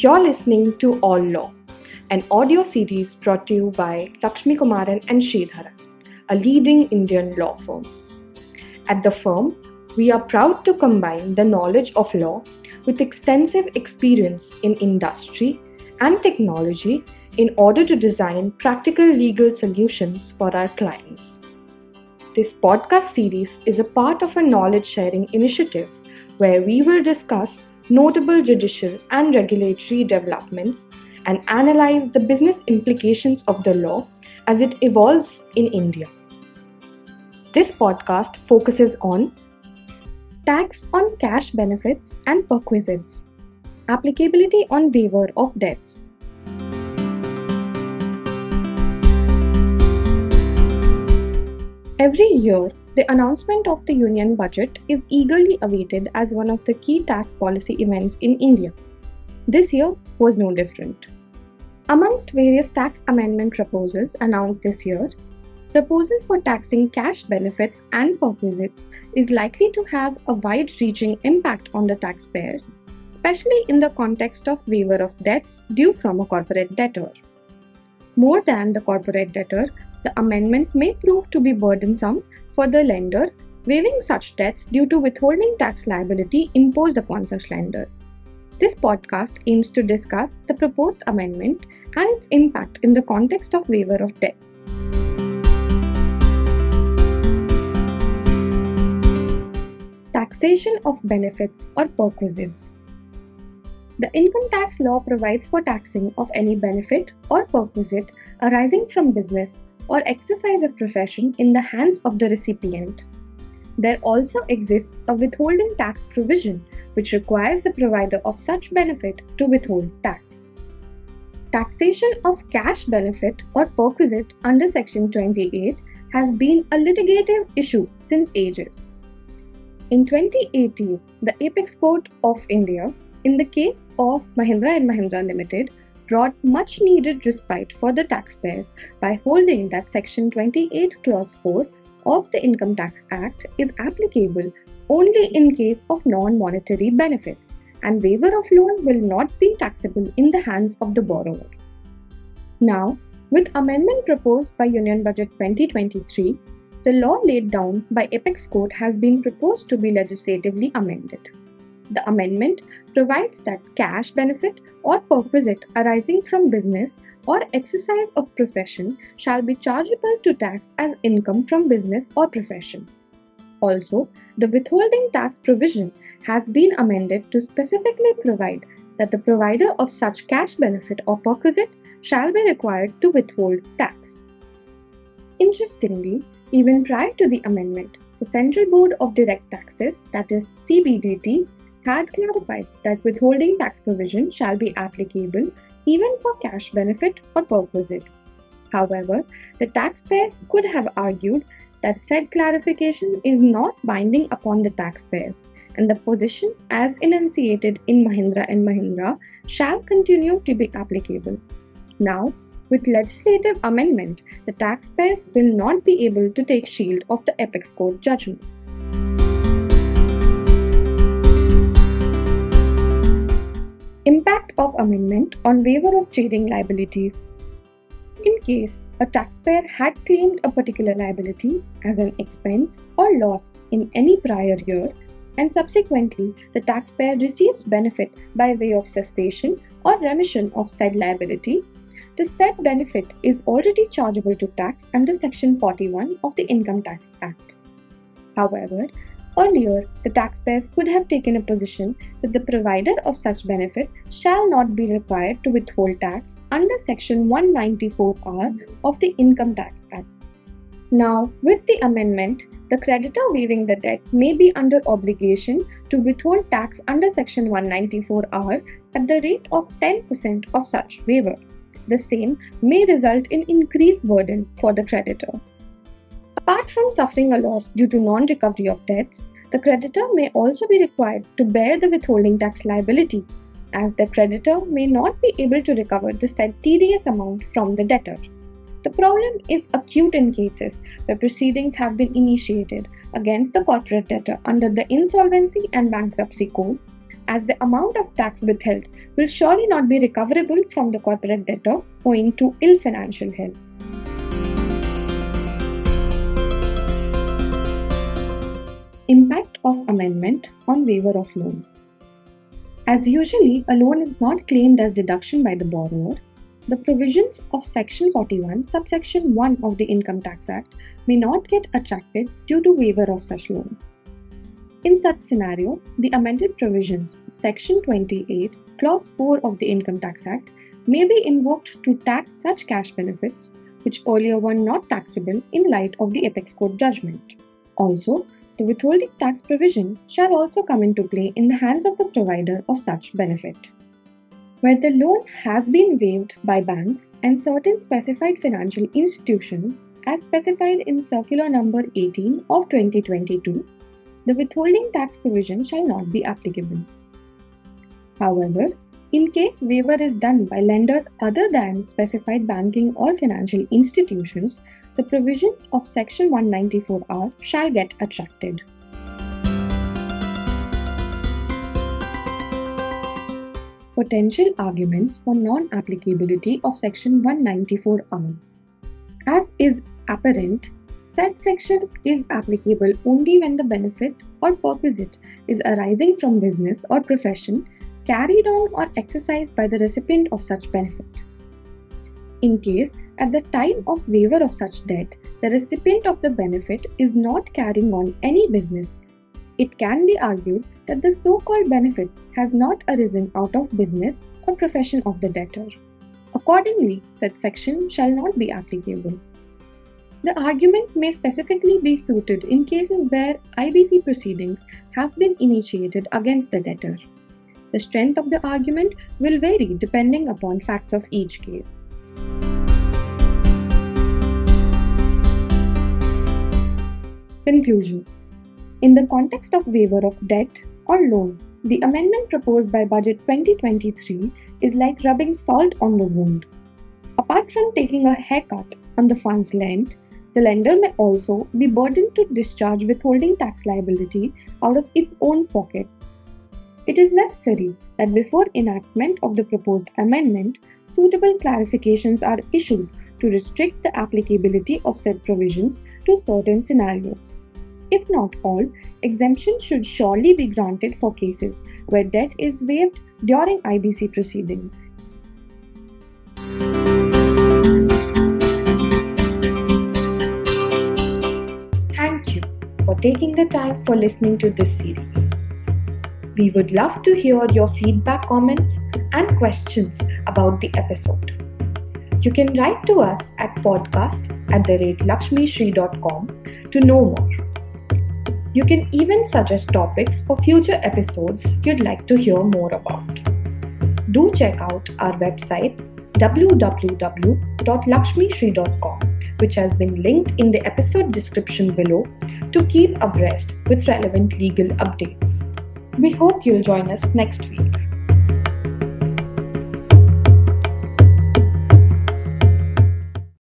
You're listening to All Law, an audio series brought to you by Lakshmikumaran and Sridharan, a leading Indian law firm. At the firm, we are proud to combine the knowledge of law with extensive experience in industry and technology in order to design practical legal solutions for our clients. This podcast series is a part of a knowledge sharing initiative where we will discuss notable judicial and regulatory developments and analyze the business implications of the law as it evolves in India. This podcast focuses on tax on cash benefits and perquisites, applicability on waiver of debts. Every year, the announcement of the Union Budget is eagerly awaited as one of the key tax policy events in India. This year was no different. Amongst various tax amendment proposals announced this year, proposal for taxing cash benefits and perquisites is likely to have a wide-reaching impact on the taxpayers, especially in the context of waiver of debts due from a corporate debtor. More than the corporate debtor, the amendment may prove to be burdensome for the lender, waiving such debts due to withholding tax liability imposed upon such lender. This podcast aims to discuss the proposed amendment and its impact in the context of waiver of debt. Taxation of benefits or perquisites. The income tax law provides for taxing of any benefit or perquisite arising from business or exercise of profession in the hands of the recipient. There also exists a withholding tax provision which requires the provider of such benefit to withhold tax. Taxation of cash benefit or perquisite under Section 28 has been a litigative issue since ages. In 2018, the Apex Court of India, in the case of Mahindra and Mahindra Limited, brought much needed respite for the taxpayers by holding that Section 28 Clause 4 of the Income Tax Act is applicable only in case of non monetary benefits, and waiver of loan will not be taxable in the hands of the borrower. Now, with amendment proposed by Union Budget 2023, the law laid down by Apex Court has been proposed to be legislatively amended. The amendment provides that cash benefit or perquisite arising from business or exercise of profession shall be chargeable to tax as income from business or profession. Also, the withholding tax provision has been amended to specifically provide that the provider of such cash benefit or perquisite shall be required to withhold tax. Interestingly, even prior to the amendment, the Central Board of Direct Taxes, that is CBDT, had clarified that withholding tax provision shall be applicable even for cash benefit or perquisite. However, the taxpayers could have argued that said clarification is not binding upon the taxpayers and the position as enunciated in Mahindra and Mahindra shall continue to be applicable. Now, with legislative amendment, the taxpayers will not be able to take shield of the apex court judgment. Impact of amendment on waiver of trading liabilities. In case a taxpayer had claimed a particular liability as an expense or loss in any prior year, and subsequently the taxpayer receives benefit by way of cessation or remission of said liability, the said benefit is already chargeable to tax under Section 41 of the Income Tax Act. However, Earlier, the taxpayers could have taken a position that the provider of such benefit shall not be required to withhold tax under Section 194R of the Income Tax Act. Now, with the amendment, the creditor waiving the debt may be under obligation to withhold tax under Section 194R at the rate of 10% of such waiver. The same may result in increased burden for the creditor. Apart from suffering a loss due to non recovery of debts, the creditor may also be required to bear the withholding tax liability, as the creditor may not be able to recover the said TDS amount from the debtor. The problem is acute in cases where proceedings have been initiated against the corporate debtor under the Insolvency and Bankruptcy Code, as the amount of tax withheld will surely not be recoverable from the corporate debtor owing to ill financial health. Impact of amendment on waiver of loan. As usually, a loan is not claimed as deduction by the borrower, the provisions of Section 41, subsection 1 of the Income Tax Act may not get attracted due to waiver of such loan. In such scenario, the amended provisions of Section 28, Clause 4 of the Income Tax Act may be invoked to tax such cash benefits which earlier were not taxable in light of the apex court judgment. Also, the withholding tax provision shall also come into play in the hands of the provider of such benefit where the loan has been waived by banks and certain specified financial institutions as specified in Circular Number 18 of 2022, the withholding tax provision shall not be applicable. However, in case waiver is done by lenders other than specified banking or financial institutions, the provisions of Section 194R shall get attracted. potential arguments for non-applicability of Section 194R. As is apparent, said section is applicable only when the benefit or perquisite is arising from business or profession carried on or exercised by the recipient of such benefit. In case at the time of waiver of such debt, the recipient of the benefit is not carrying on any business it can be argued that the so called benefit has not arisen out of business or profession of the debtor. Accordingly, said section shall not be applicable. The argument may specifically be suited in cases where IBC proceedings have been initiated against the debtor. The strength of the argument will vary depending upon facts of each case. Conclusion in the context of waiver of debt or loan, the amendment proposed by Budget 2023 is like rubbing salt on the wound. Apart from taking a haircut on the funds lent, the lender may also be burdened to discharge withholding tax liability out of its own pocket. It is necessary that before enactment of the proposed amendment, suitable clarifications are issued to restrict the applicability of said provisions to certain scenarios. If not all, exemption should surely be granted for cases where debt is waived during IBC proceedings. Thank you for taking the time for listening to this series. We would love to hear your feedback, comments, and questions about the episode. You can write to us at podcast at the rate lakshmisri.com to know more. You can even suggest topics for future episodes you'd like to hear more about. Do check out our website www.lakshmisri.com, which has been linked in the episode description below to keep abreast with relevant legal updates. We hope you'll join us next week.